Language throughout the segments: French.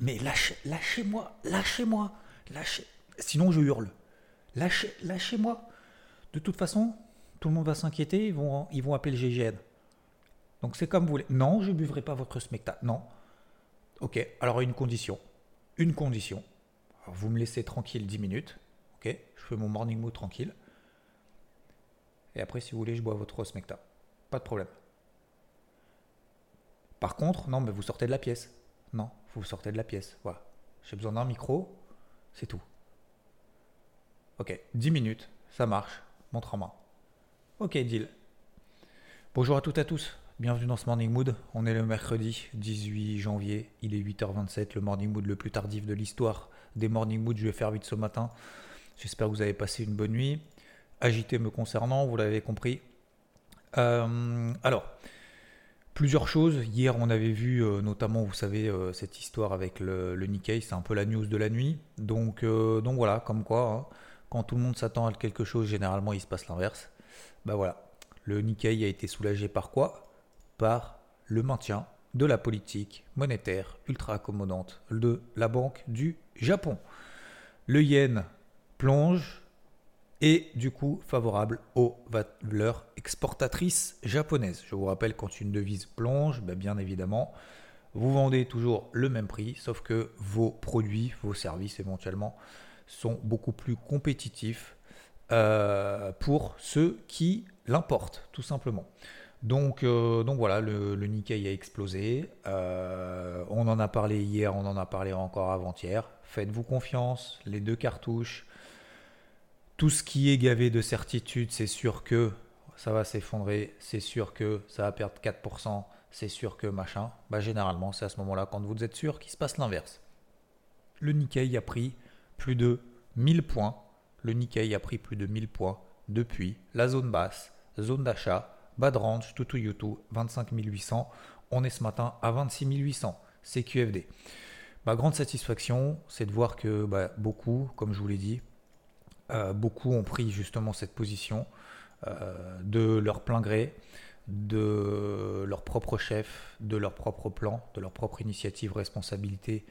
mais lâchez, lâchez-moi, lâchez-moi, lâchez. Sinon, je hurle. Lâchez, lâchez-moi. De toute façon, tout le monde va s'inquiéter, ils vont, ils vont appeler le GGN. Donc c'est comme vous voulez. Non, je ne buvrai pas votre spectacle. Non. Ok, alors une condition. Une condition. vous me laissez tranquille 10 minutes. Ok, je fais mon morning mood tranquille. Et après, si vous voulez, je bois votre smecta. Pas de problème. Par contre, non, mais vous sortez de la pièce. Non, vous sortez de la pièce. Voilà. J'ai besoin d'un micro, c'est tout. Ok, 10 minutes, ça marche. Montre en main. Ok, deal. Bonjour à toutes et à tous. Bienvenue dans ce Morning Mood. On est le mercredi 18 janvier. Il est 8h27, le Morning Mood le plus tardif de l'histoire des Morning Mood. Je vais faire vite ce matin. J'espère que vous avez passé une bonne nuit. Agité me concernant, vous l'avez compris. Euh, alors, plusieurs choses. Hier, on avait vu euh, notamment, vous savez, euh, cette histoire avec le, Nikkei. C'est un peu la news de la nuit. Donc, donc voilà, comme quoi, hein, quand tout le monde s'attend à quelque chose, généralement, il se passe l'inverse. Bah voilà. Le Nikkei a été soulagé par quoi? Par le maintien de la politique monétaire ultra accommodante de la Banque du Japon. Le yen plonge et du coup favorable aux valeurs exportatrices japonaises. Je vous rappelle quand une devise plonge, ben bien évidemment, vous vendez toujours le même prix, sauf que vos produits, vos services éventuellement, sont beaucoup plus compétitifs euh, pour ceux qui l'importent, tout simplement. Donc, euh, voilà, le, Nikkei a explosé. Euh, on en a parlé hier, on en a parlé encore avant-hier. Faites-vous confiance, les deux cartouches. Tout ce qui est gavé de certitude, c'est sûr que ça va s'effondrer, c'est sûr que ça va perdre 4%, c'est sûr que machin. Bah, généralement, c'est à ce moment-là, quand vous êtes sûr, qu'il se passe l'inverse. Le Nikkei a pris plus de 1000 points. Le Nikkei a pris plus de 1000 points depuis la zone basse, zone d'achat Bad range, tout YouTube, 25 800. On est ce matin à 26 800. C'est QFD. Ma grande satisfaction, c'est de voir que bah, beaucoup, comme je vous l'ai dit, euh, beaucoup ont pris justement cette position euh, de leur plein gré, de leur propre chef, de leur propre plan, de leur propre initiative, responsabilité.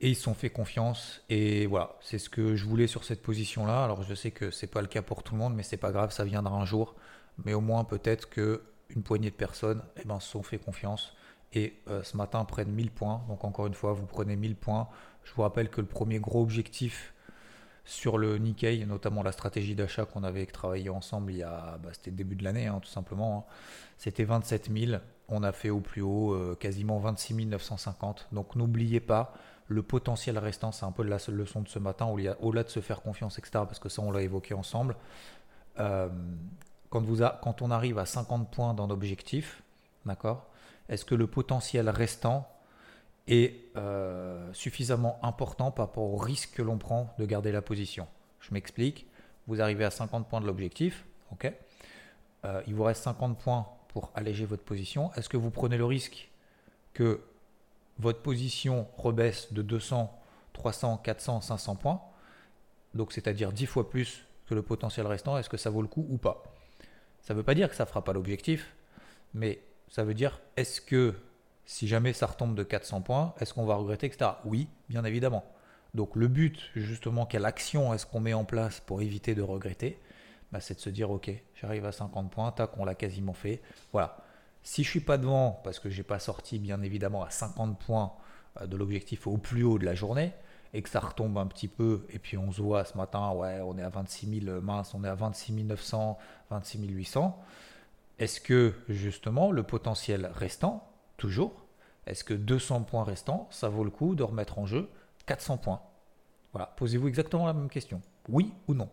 Et ils se sont fait confiance. Et voilà, c'est ce que je voulais sur cette position-là. Alors je sais que c'est pas le cas pour tout le monde, mais c'est pas grave, ça viendra un jour mais au moins peut-être qu'une poignée de personnes eh ben, se sont fait confiance et euh, ce matin prennent 1000 points. Donc encore une fois, vous prenez 1000 points. Je vous rappelle que le premier gros objectif sur le Nikkei, notamment la stratégie d'achat qu'on avait travaillé ensemble il y a, bah, c'était début de l'année hein, tout simplement, hein. c'était 27 000. On a fait au plus haut euh, quasiment 26 950. Donc n'oubliez pas, le potentiel restant, c'est un peu la leçon de ce matin, au-delà de se faire confiance, etc., parce que ça on l'a évoqué ensemble. Euh, quand, vous a, quand on arrive à 50 points dans l'objectif, d'accord, est-ce que le potentiel restant est euh, suffisamment important par rapport au risque que l'on prend de garder la position Je m'explique. Vous arrivez à 50 points de l'objectif, ok euh, Il vous reste 50 points pour alléger votre position. Est-ce que vous prenez le risque que votre position rebaisse de 200, 300, 400, 500 points? Donc c'est-à-dire 10 fois plus que le potentiel restant. Est-ce que ça vaut le coup ou pas? Ça ne veut pas dire que ça ne fera pas l'objectif, mais ça veut dire est-ce que si jamais ça retombe de 400 points, est-ce qu'on va regretter, etc. Oui, bien évidemment. Donc le but, justement, quelle action est-ce qu'on met en place pour éviter de regretter? Bah, C'est de se dire, ok, j'arrive à 50 points, tac, on l'a quasiment fait. Voilà. Si je suis pas devant, parce que j'ai pas sorti, bien évidemment, à 50 points euh, de l'objectif au plus haut de la journée, et que ça retombe un petit peu, et puis on se voit ce matin, ouais, on est à 26 000, mince, on est à 26 900, 26 800. Est-ce que justement le potentiel restant, toujours, est-ce que 200 points restants, ça vaut le coup de remettre en jeu 400 points? Voilà, posez-vous exactement la même question. Oui ou non?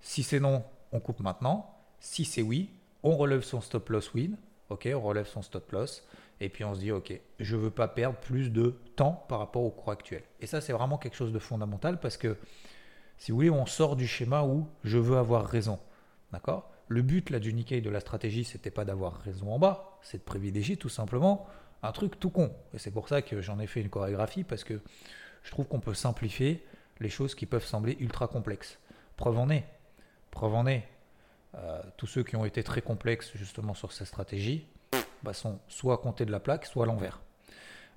Si c'est non, on coupe maintenant. Si c'est oui, on relève son stop loss win. Ok, on relève son stop loss. Et puis on se dit, ok, je ne veux pas perdre plus de temps par rapport au cours actuel. Et ça, c'est vraiment quelque chose de fondamental parce que, si vous voulez, on sort du schéma où je veux avoir raison. D'accord? Le but là, du Nikkei de la stratégie, c'était pas d'avoir raison en bas, c'est de privilégier tout simplement un truc tout con. Et c'est pour ça que j'en ai fait une chorégraphie parce que je trouve qu'on peut simplifier les choses qui peuvent sembler ultra complexes. Preuve en est. Preuve en est. Euh, tous ceux qui ont été très complexes justement sur cette stratégie, bah, sont soit à compter de la plaque, soit à l'envers.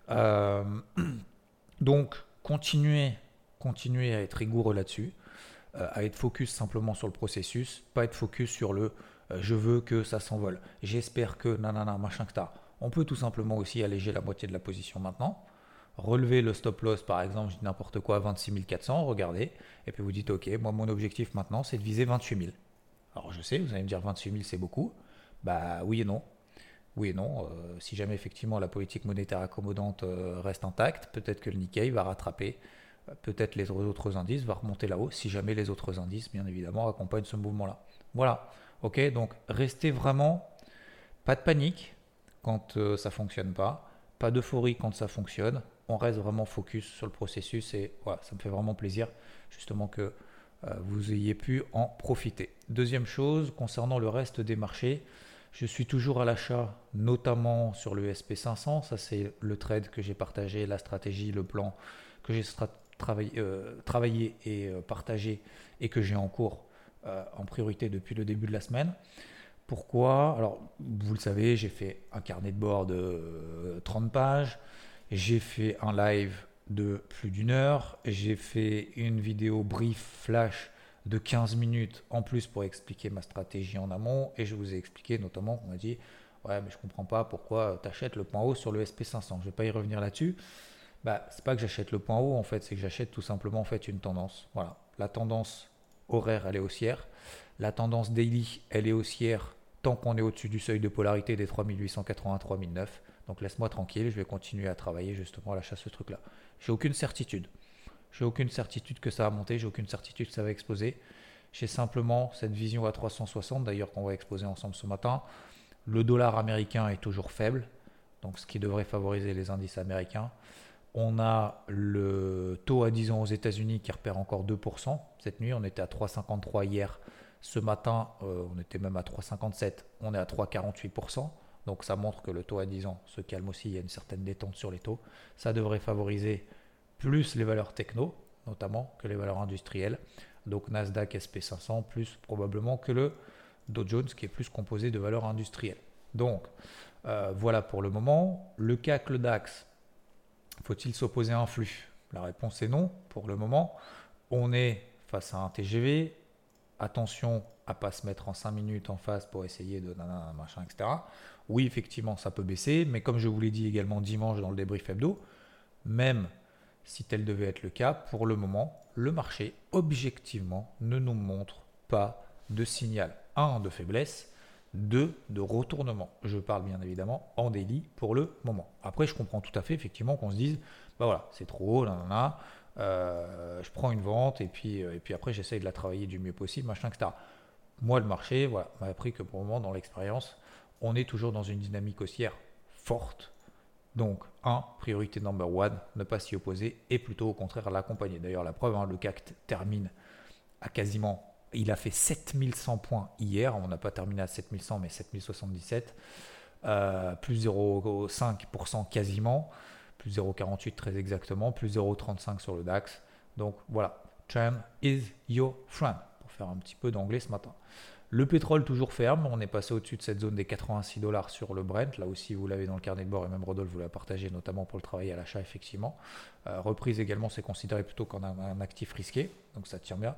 Euh, Donc, continuez, continuez à être rigoureux là-dessus, euh, à être focus simplement sur le processus, pas être focus sur le je veux que ça s'envole, j'espère que nanana, machin que t'as. On peut tout simplement aussi alléger la moitié de la position maintenant. Relever le stop loss, par exemple, je dis n'importe quoi, 26 400, regardez, et puis vous dites, ok, moi mon objectif maintenant, c'est de viser 28 000. Alors je sais, vous allez me dire 28 000, c'est beaucoup. Bah oui et non. Oui et non. Euh, si jamais effectivement la politique monétaire accommodante euh, reste intacte, peut-être que le Nikkei va rattraper, euh, peut-être les autres indices va remonter là-haut, si jamais les autres indices, bien évidemment, accompagnent ce mouvement-là. Voilà. Ok, donc restez vraiment, pas de panique quand ça fonctionne pas, pas d'euphorie quand ça fonctionne. On reste vraiment focus sur le processus et ça me fait vraiment plaisir justement que vous ayez pu en profiter. Deuxième chose, concernant le reste des marchés, je suis toujours à l'achat, notamment sur le SP500. Ça, c'est le trade que j'ai partagé, la stratégie, le plan que j'ai euh, travaillé, et euh, partagé et que j'ai en cours euh, en priorité depuis le début de la semaine. Pourquoi? Alors, vous le savez, j'ai fait un carnet de bord de 30 pages. J'ai fait un live de plus d'une heure. J'ai fait une vidéo brief flash de 15 minutes en plus pour expliquer ma stratégie en amont. Et je vous ai expliqué notamment qu'on m'a dit Ouais, mais je comprends pas pourquoi tu achètes le point haut sur le SP500. Je vais pas y revenir là-dessus. Bah, c'est pas que j'achète le point haut en fait, c'est que j'achète tout simplement en fait une tendance. Voilà, la tendance horaire elle est haussière, la tendance daily elle est haussière tant qu'on est au-dessus du seuil de polarité des 3880 3009. Donc laisse-moi tranquille, je vais continuer à travailler justement à l'achat de ce truc-là. J'ai aucune certitude. J'ai aucune certitude que ça va monter, j'ai aucune certitude que ça va exploser. J'ai simplement cette vision à 360, d'ailleurs qu'on va exposer ensemble ce matin. Le dollar américain est toujours faible, donc ce qui devrait favoriser les indices américains. On a le taux à 10 ans aux États-Unis qui repère encore 2%. Cette nuit, on était à 3,53 hier. Ce matin, euh, on était même à 3,57. On est à 3,48%. Donc ça montre que le taux à 10 ans se calme aussi. Il y a une certaine détente sur les taux. Ça devrait favoriser plus les valeurs techno, notamment que les valeurs industrielles. Donc Nasdaq SP500 plus probablement que le Dow Jones qui est plus composé de valeurs industrielles. Donc euh, voilà pour le moment. Le CAC, le DAX, faut-il s'opposer à un flux? La réponse est non pour le moment. On est face à un TGV. Attention à pas se mettre en 5 minutes en face pour essayer de machin, etc. Oui, effectivement, ça peut baisser, mais comme je vous l'ai dit également dimanche dans le débrief hebdo, même si tel devait être le cas, pour le moment, le marché, objectivement, ne nous montre pas de signal 1 de faiblesse, 2 de retournement. Je parle bien évidemment en délit pour le moment. Après, je comprends tout à fait effectivement qu'on se dise, bah voilà, c'est trop euh, je prends une vente et puis, euh, et puis après j'essaye de la travailler du mieux possible, machin, etc. Moi, le marché, voilà, m'a appris que pour le moment, dans l'expérience, on est toujours dans une dynamique haussière forte donc, un, priorité number one, ne pas s'y opposer et plutôt au contraire l'accompagner. D'ailleurs, la preuve, hein, le CAC termine à quasiment. Il a fait 7100 points hier. On n'a pas terminé à 7100, mais 7077. Euh, plus 0,5% quasiment. Plus 0,48 très exactement. Plus 0,35 sur le DAX. Donc voilà. Trend is your friend. Pour faire un petit peu d'anglais ce matin. Le pétrole toujours ferme, on est passé au-dessus de cette zone des 86 dollars sur le Brent, là aussi vous l'avez dans le carnet de bord et même Rodolphe vous l'a partagé notamment pour le travail à l'achat effectivement. Euh, reprise également c'est considéré plutôt comme un, actif risqué, donc ça tient bien.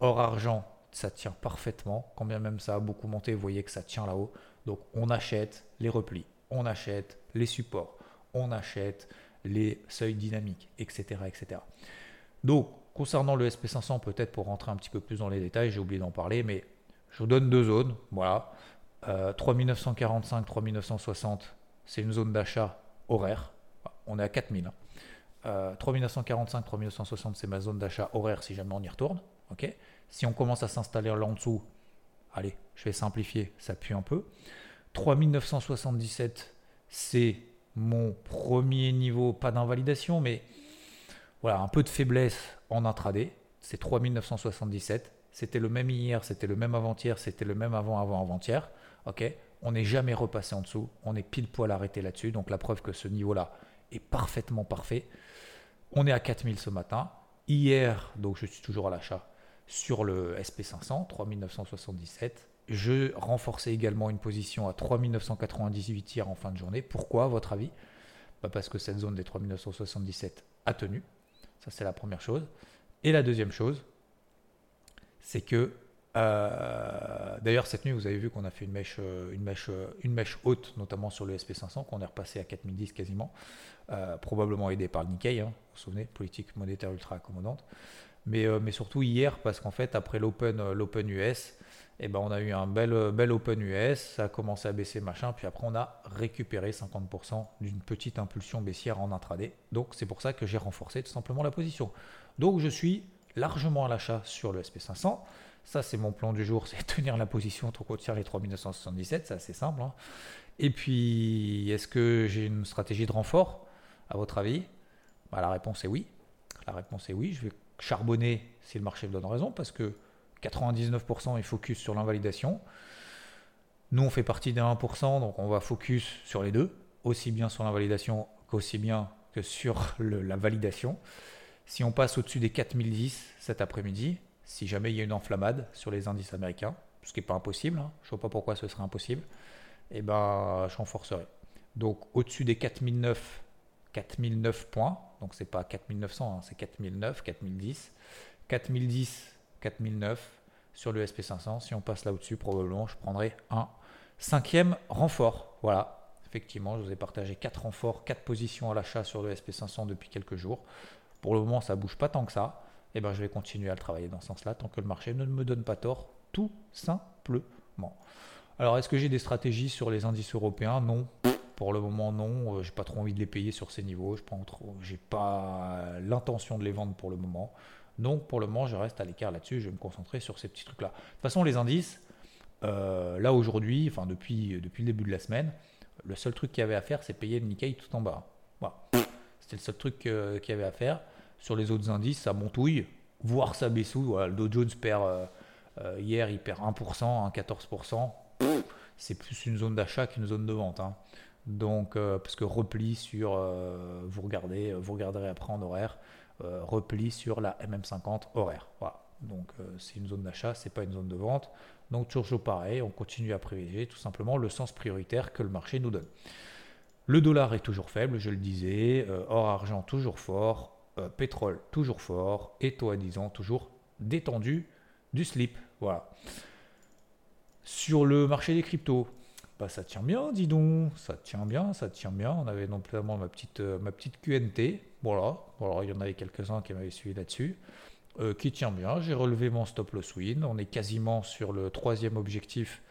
Or argent, ça tient parfaitement, quand bien même ça a beaucoup monté, vous voyez que ça tient là-haut. Donc on achète les replis, on achète les supports, on achète les seuils dynamiques, etc. etc. Donc concernant le SP500, peut-être pour rentrer un petit peu plus dans les détails, j'ai oublié d'en parler, mais je vous donne deux zones. Voilà. 3945, euh, 3960, c'est une zone d'achat horaire. On est à 4000. 3945, 3960, c'est ma zone d'achat horaire si jamais on y retourne. Ok si on commence à s'installer là en dessous, allez, je vais simplifier, ça pue un peu. 3977, c'est mon premier niveau, pas d'invalidation, mais voilà, un peu de faiblesse en intraday. C'est 3977. C'était le même hier, c'était le même avant-hier, c'était le même avant-avant-avant-hier. Ok, on n'est jamais repassé en dessous, on est pile poil arrêté là-dessus. Donc la preuve que ce niveau-là est parfaitement parfait. On est à 4000 ce matin. Hier, donc je suis toujours à l'achat sur le SP500, 3977. Je renforçais également une position à 3998 hier en fin de journée. Pourquoi, à votre avis? Bah, Parce que cette zone des 3977 a tenu. Ça, c'est la première chose. Et la deuxième chose, c'est que euh, d'ailleurs, cette nuit, vous avez vu qu'on a fait une mèche, euh, une, mèche, euh, une mèche haute, notamment sur le SP500, qu'on est repassé à 4010 quasiment, probablement aidé par le Nikkei, hein, vous vous souvenez, politique monétaire ultra accommodante. Mais, mais surtout hier, parce qu'en fait, après l'Open, l'open US, eh ben, on a eu un bel, bel Open US, ça a commencé à baisser, machin, puis après on a récupéré 50% d'une petite impulsion baissière en intraday. Donc c'est pour ça que j'ai renforcé tout simplement la position. Donc je suis largement à l'achat sur le SP500. Ça, c'est mon plan du jour, c'est tenir la position entre côté les 3977, c'est assez simple. Hein. Et puis, est-ce que j'ai une stratégie de renfort, à votre avis? Bah, La réponse est oui. La réponse est oui. Je vais charbonner si le marché me donne raison, parce que 99% est focus sur l'invalidation. Nous, on fait partie des 1%, donc on va focus sur les deux, aussi bien sur l'invalidation qu'aussi bien que sur la validation. Si on passe au-dessus des 4010 cet après-midi, si jamais il y a une enflammade sur les indices américains, ce qui n'est pas impossible, hein, je ne vois pas pourquoi ce serait impossible, et eh ben, je renforcerai. Donc au-dessus des 4009, 4009 points, donc c'est pas 4900, hein, c'est 4009, 4010, 4010, 4009 sur le SP500. Si on passe là au-dessus, probablement je prendrai un cinquième renfort. Voilà, effectivement, je vous ai partagé quatre renforts, quatre positions à l'achat sur le SP500 depuis quelques jours. Pour le moment, ça bouge pas tant que ça eh ben, je vais continuer à le travailler dans ce sens-là tant que le marché ne me donne pas tort, tout simplement. Alors, est-ce que j'ai des stratégies sur les indices européens? Non. Pour le moment, non. Euh, j'ai pas trop envie de les payer sur ces niveaux. Je prends trop. J'ai pas l'intention de les vendre pour le moment. Donc, pour le moment, je reste à l'écart là-dessus. Je vais me concentrer sur ces petits trucs-là. De toute façon, les indices, euh, là aujourd'hui, enfin depuis, depuis le début de la semaine, le seul truc qu'il y avait à faire, c'est payer le Nikkei tout en bas. Voilà. C'était le seul truc euh, qu'il y avait à faire. Sur les autres indices, ça montouille, voire ça baisse. le Dow Jones perd euh, euh, hier, il perd 1%, 14%. C'est plus une zone d'achat qu'une zone de vente. Hein. Donc, euh, parce que repli sur, vous regardez, vous regarderez après en horaire, repli sur la MM50 horaire. Voilà. Donc, c'est une zone d'achat, c'est pas une zone de vente. Donc, toujours pareil, on continue à privilégier tout simplement le sens prioritaire que le marché nous donne. Le dollar est toujours faible, je le disais, or argent toujours fort, euh, pétrole toujours fort et toi disons toujours détendu du slip. Voilà. Sur le marché des cryptos, bah ça tient bien, dis donc, ça tient bien, ça tient bien. On avait notamment ma petite, euh, ma petite QNT, voilà. Il y en avait quelques-uns qui m'avaient suivi là-dessus, euh, qui tient bien. J'ai relevé mon stop loss win. On est quasiment sur le troisième objectif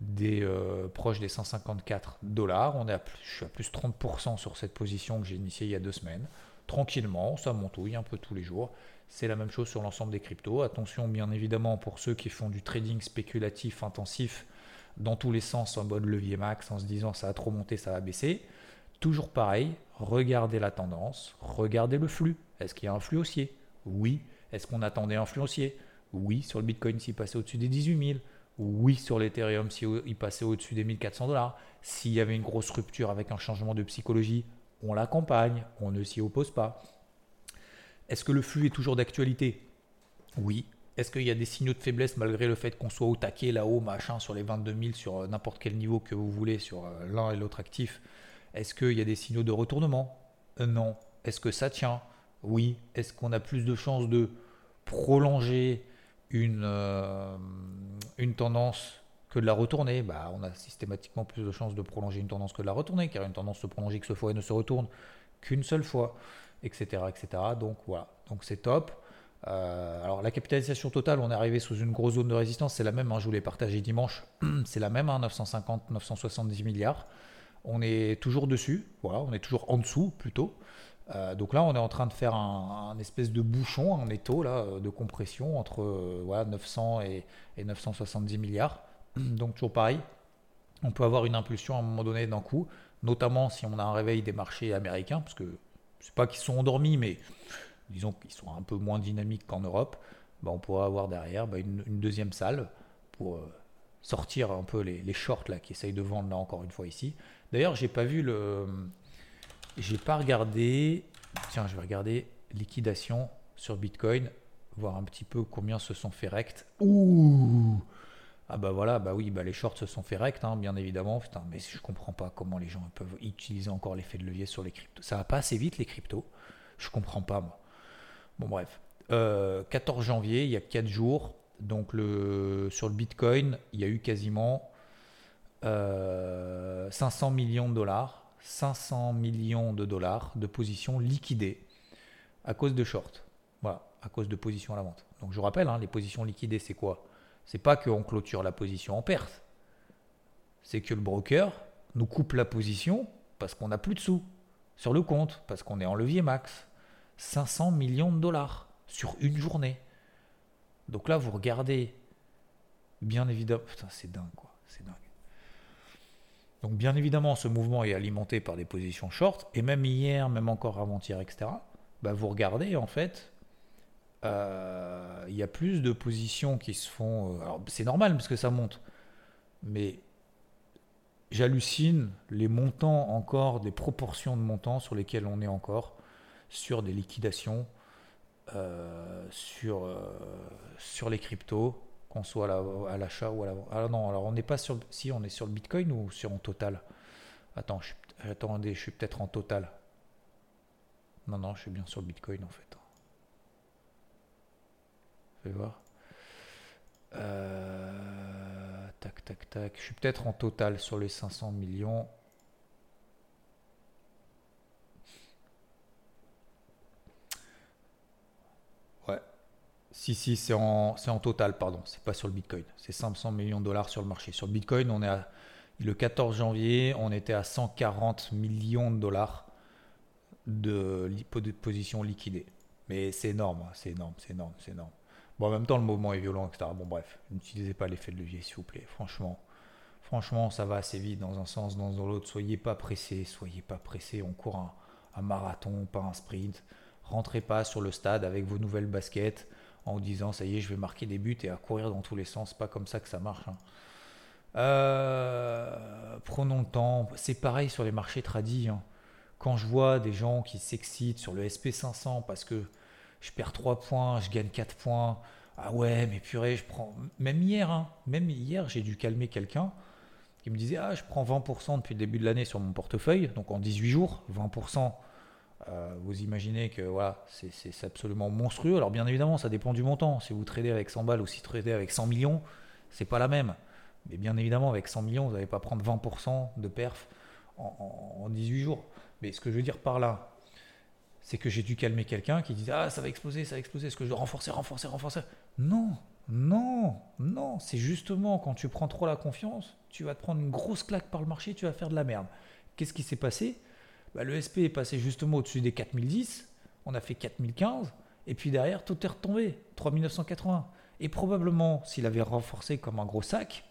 des proches des 154 dollars. On est à je suis à plus 30% sur cette position que j'ai initiée il y a deux semaines tranquillement, ça montouille un peu tous les jours. C'est la même chose sur l'ensemble des cryptos. Attention bien évidemment pour ceux qui font du trading spéculatif intensif dans tous les sens en mode levier max en se disant ça a trop monté, ça va baisser. Toujours pareil, regardez la tendance, regardez le flux. Est-ce qu'il y a un flux haussier? Oui. Est-ce qu'on attendait un flux haussier? Oui. Sur le Bitcoin s'il passait au-dessus des 18 000 oui sur l'Ethereum s'il passait au-dessus des 1400 dollars? S'il y avait une grosse rupture avec un changement de psychologie, on l'accompagne, on ne s'y oppose pas. Est-ce que le flux est toujours d'actualité? Oui. Est-ce qu'il y a des signaux de faiblesse malgré le fait qu'on soit au taquet là-haut, machin, sur les 22 000, sur euh, n'importe quel niveau que vous voulez, sur euh, l'un et l'autre actif? Est-ce qu'il y a des signaux de retournement? Euh, Non. Est-ce que ça tient? Oui. Est-ce qu'on a plus de chances de prolonger une, tendance que de la retourner, bah, on a systématiquement plus de chances de prolonger une tendance que de la retourner, car une tendance se prolonge X fois et ne se retourne qu'une seule fois, etc. etc. Donc voilà, donc c'est top. Euh, alors la capitalisation totale, on est arrivé sous une grosse zone de résistance, c'est la même, hein, je vous l'ai partagé dimanche, c'est la même, 950, hein, 970 milliards. On est toujours dessus, voilà, on est toujours en dessous plutôt. Euh, donc là, on est en train de faire un, espèce de bouchon, un étau là, de compression entre euh, voilà, 900 et, et 970 milliards. Donc toujours pareil, on peut avoir une impulsion à un moment donné d'un coup, notamment si on a un réveil des marchés américains, parce que c'est pas qu'ils sont endormis, mais disons qu'ils sont un peu moins dynamiques qu'en Europe. Bah, on pourra avoir derrière bah, une, deuxième salle pour euh, sortir un peu les, shorts là qui essayent de vendre là encore une fois ici. D'ailleurs, j'ai pas vu le, j'ai pas regardé. Tiens, je vais regarder liquidation sur Bitcoin, voir un petit peu combien se sont fait rect. Ouh Ah bah voilà, bah oui, bah les shorts se sont fait rect, hein, bien évidemment. Putain, mais je comprends pas comment les gens peuvent utiliser encore l'effet de levier sur les cryptos. Ça va pas assez vite les cryptos. Je comprends pas moi. Bon bref. 14 euh, janvier, il y a 4 jours. Donc sur le Bitcoin, il y a eu quasiment 500 euh, millions de dollars. 500 millions de dollars de positions liquidées à cause de short. Voilà, à cause de positions à la vente. Donc je rappelle, hein, les positions liquidées, c'est quoi? C'est pas qu'on clôture la position en perte. C'est que le broker nous coupe la position parce qu'on n'a plus de sous sur le compte, parce qu'on est en levier max. 500 millions de dollars sur une journée. Donc là, vous regardez, bien évidemment, putain, c'est dingue quoi, c'est dingue. Donc bien évidemment, ce mouvement est alimenté par des positions short, et même hier, même encore avant-hier, etc. Bah, vous regardez en fait, euh, il y a plus de positions qui se font. Euh, alors c'est normal parce que ça monte, mais j'hallucine les montants encore, des proportions de montants sur lesquels on est encore sur des liquidations, euh, sur, sur les cryptos, qu'on soit à l'achat ou à la. Ah non, alors on n'est pas sur. Si on est sur le Bitcoin ou sur en total? Attends, je, attendez, je suis peut-être en total. Non, non, je suis bien sur le Bitcoin en fait. Fais voir. Euh, tac, tac, tac. Je suis peut-être en total sur les 500 millions. Si, si, c'est en, total, pardon. C'est pas sur le Bitcoin. C'est 500 millions de dollars sur le marché. Sur le Bitcoin, on est à, le 14 janvier, on était à 140 millions de dollars de, position liquidée. Mais c'est énorme, hein, c'est énorme, c'est énorme, c'est énorme. Bon, en même temps, le mouvement est violent, etc. Bon, bref, n'utilisez pas l'effet de levier, s'il vous plaît. Franchement, franchement, ça va assez vite dans un sens, dans l'autre. Soyez pas pressés, soyez pas pressés. On court un, marathon, pas un sprint. Rentrez pas sur le stade avec vos nouvelles baskets en disant, ça y est, je vais marquer des buts et à courir dans tous les sens. Pas comme ça que ça marche. Hein. Euh, prenons le temps. C'est pareil sur les marchés tradis. Hein quand je vois des gens qui s'excitent sur le SP500 parce que je perds 3 points, je gagne 4 points, ah ouais, mais purée, je prends. Même hier, hein, même hier, j'ai dû calmer quelqu'un qui me disait Ah, je prends 20% depuis le début de l'année sur mon portefeuille, donc en 18 jours, 20%. Euh, vous imaginez que voilà, c'est absolument monstrueux. Alors, bien évidemment, ça dépend du montant. Si vous tradez avec 100 balles ou si vous tradez avec 100 millions, c'est pas la même. Mais bien évidemment, avec 100 millions, vous n'allez pas prendre 20% de perf en, en 18 jours. Mais ce que je veux dire par là, c'est que j'ai dû calmer quelqu'un qui disait Ah, ça va exploser, ça va exploser, est-ce que je dois renforcer, renforcer, renforcer? Non, non, non. C'est justement quand tu prends trop la confiance, tu vas te prendre une grosse claque par le marché, tu vas faire de la merde. Qu'est-ce qui s'est passé? Bah, Le SP est passé justement au-dessus des 4010, on a fait 4015, et puis derrière, tout est retombé, 3980. Et probablement, s'il avait renforcé comme un gros sac,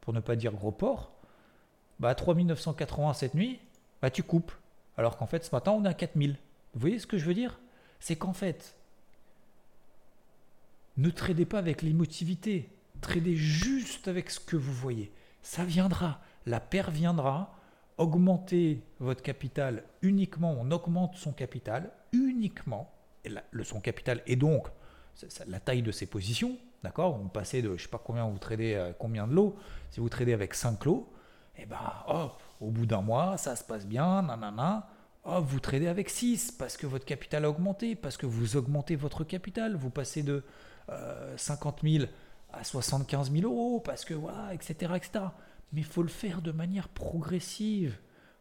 pour ne pas dire gros port, bah, à 3980 cette nuit, bah, tu coupes alors qu'en fait, ce matin, on est à 4000. Vous voyez ce que je veux dire? C'est qu'en fait, ne tradez pas avec l'émotivité. Tradez juste avec ce que vous voyez. Ça viendra. La paire viendra. Augmentez votre capital uniquement. On augmente son capital uniquement. Son capital et donc la taille de ses positions. D'accord? Vous passez de, je ne sais pas combien vous tradez, euh, combien de lots. Si vous tradez avec 5 lots, et eh ben hop, au bout d'un mois, ça se passe bien, nanana. Hop, vous tradez avec 6 parce que votre capital a augmenté, parce que vous augmentez votre capital. Vous passez de 50 euh, 000 à 75 000 euros, parce que voilà, etc. etc. Mais il faut le faire de manière progressive.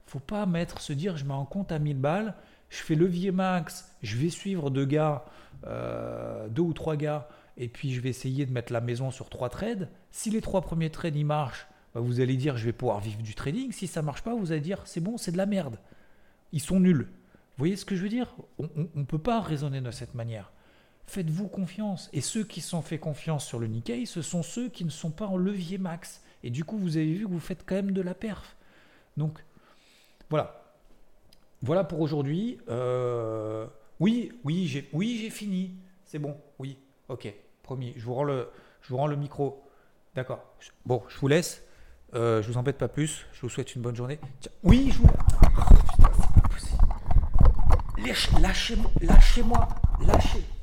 faut pas mettre, se dire, je mets un compte à 1000 balles, je fais levier max, je vais suivre deux gars, euh, deux ou trois gars, et puis je vais essayer de mettre la maison sur trois trades. Si les trois premiers trades y marchent, bah, vous allez dire je vais pouvoir vivre du trading. Si ça marche pas, vous allez dire c'est bon, c'est de la merde. Ils sont nuls. Vous voyez ce que je veux dire? On ne peut pas raisonner de cette manière. Faites-vous confiance. Et ceux qui sont fait confiance sur le Nikkei, ce sont ceux qui ne sont pas en levier max. Et du coup, vous avez vu que vous faites quand même de la perf. Donc, voilà. Voilà pour aujourd'hui. Euh, oui, oui, j'ai oui, fini. C'est bon. Oui, ok. Promis. Je vous rends le, je vous rends le micro. D'accord. Bon, je vous laisse. Euh, je vous embête pas plus. Je vous souhaite une bonne journée. Oui, je vous. Oh. Lâchez-moi. Lâchez-moi. Lâchez.